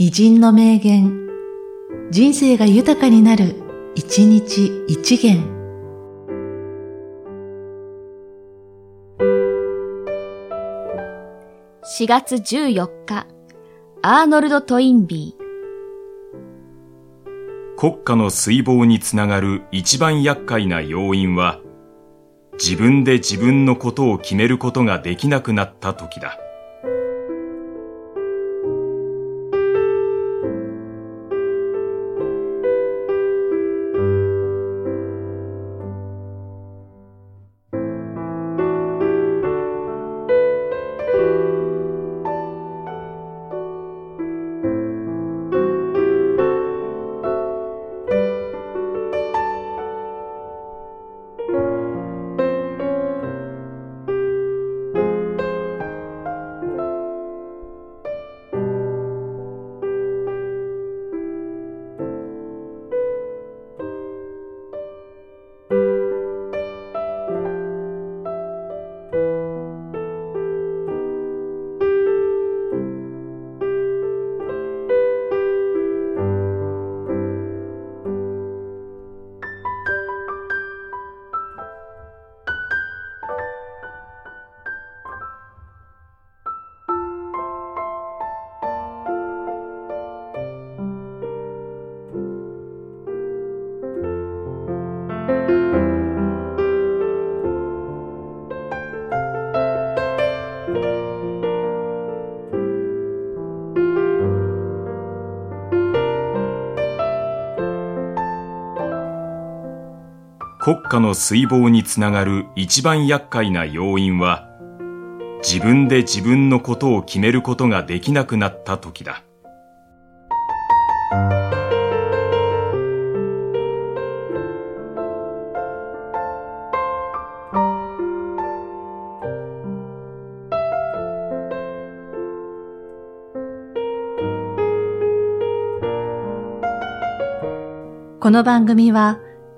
偉人の名言、人生が豊かになる、一日一元。4月14日、アーノルド・トインビー。国家の衰亡につながる一番厄介な要因は、自分で自分のことを決めることができなくなった時だ。国家の衰亡につながる一番厄介な要因は、自分で自分のことを決めることができなくなった時だ。この番組は、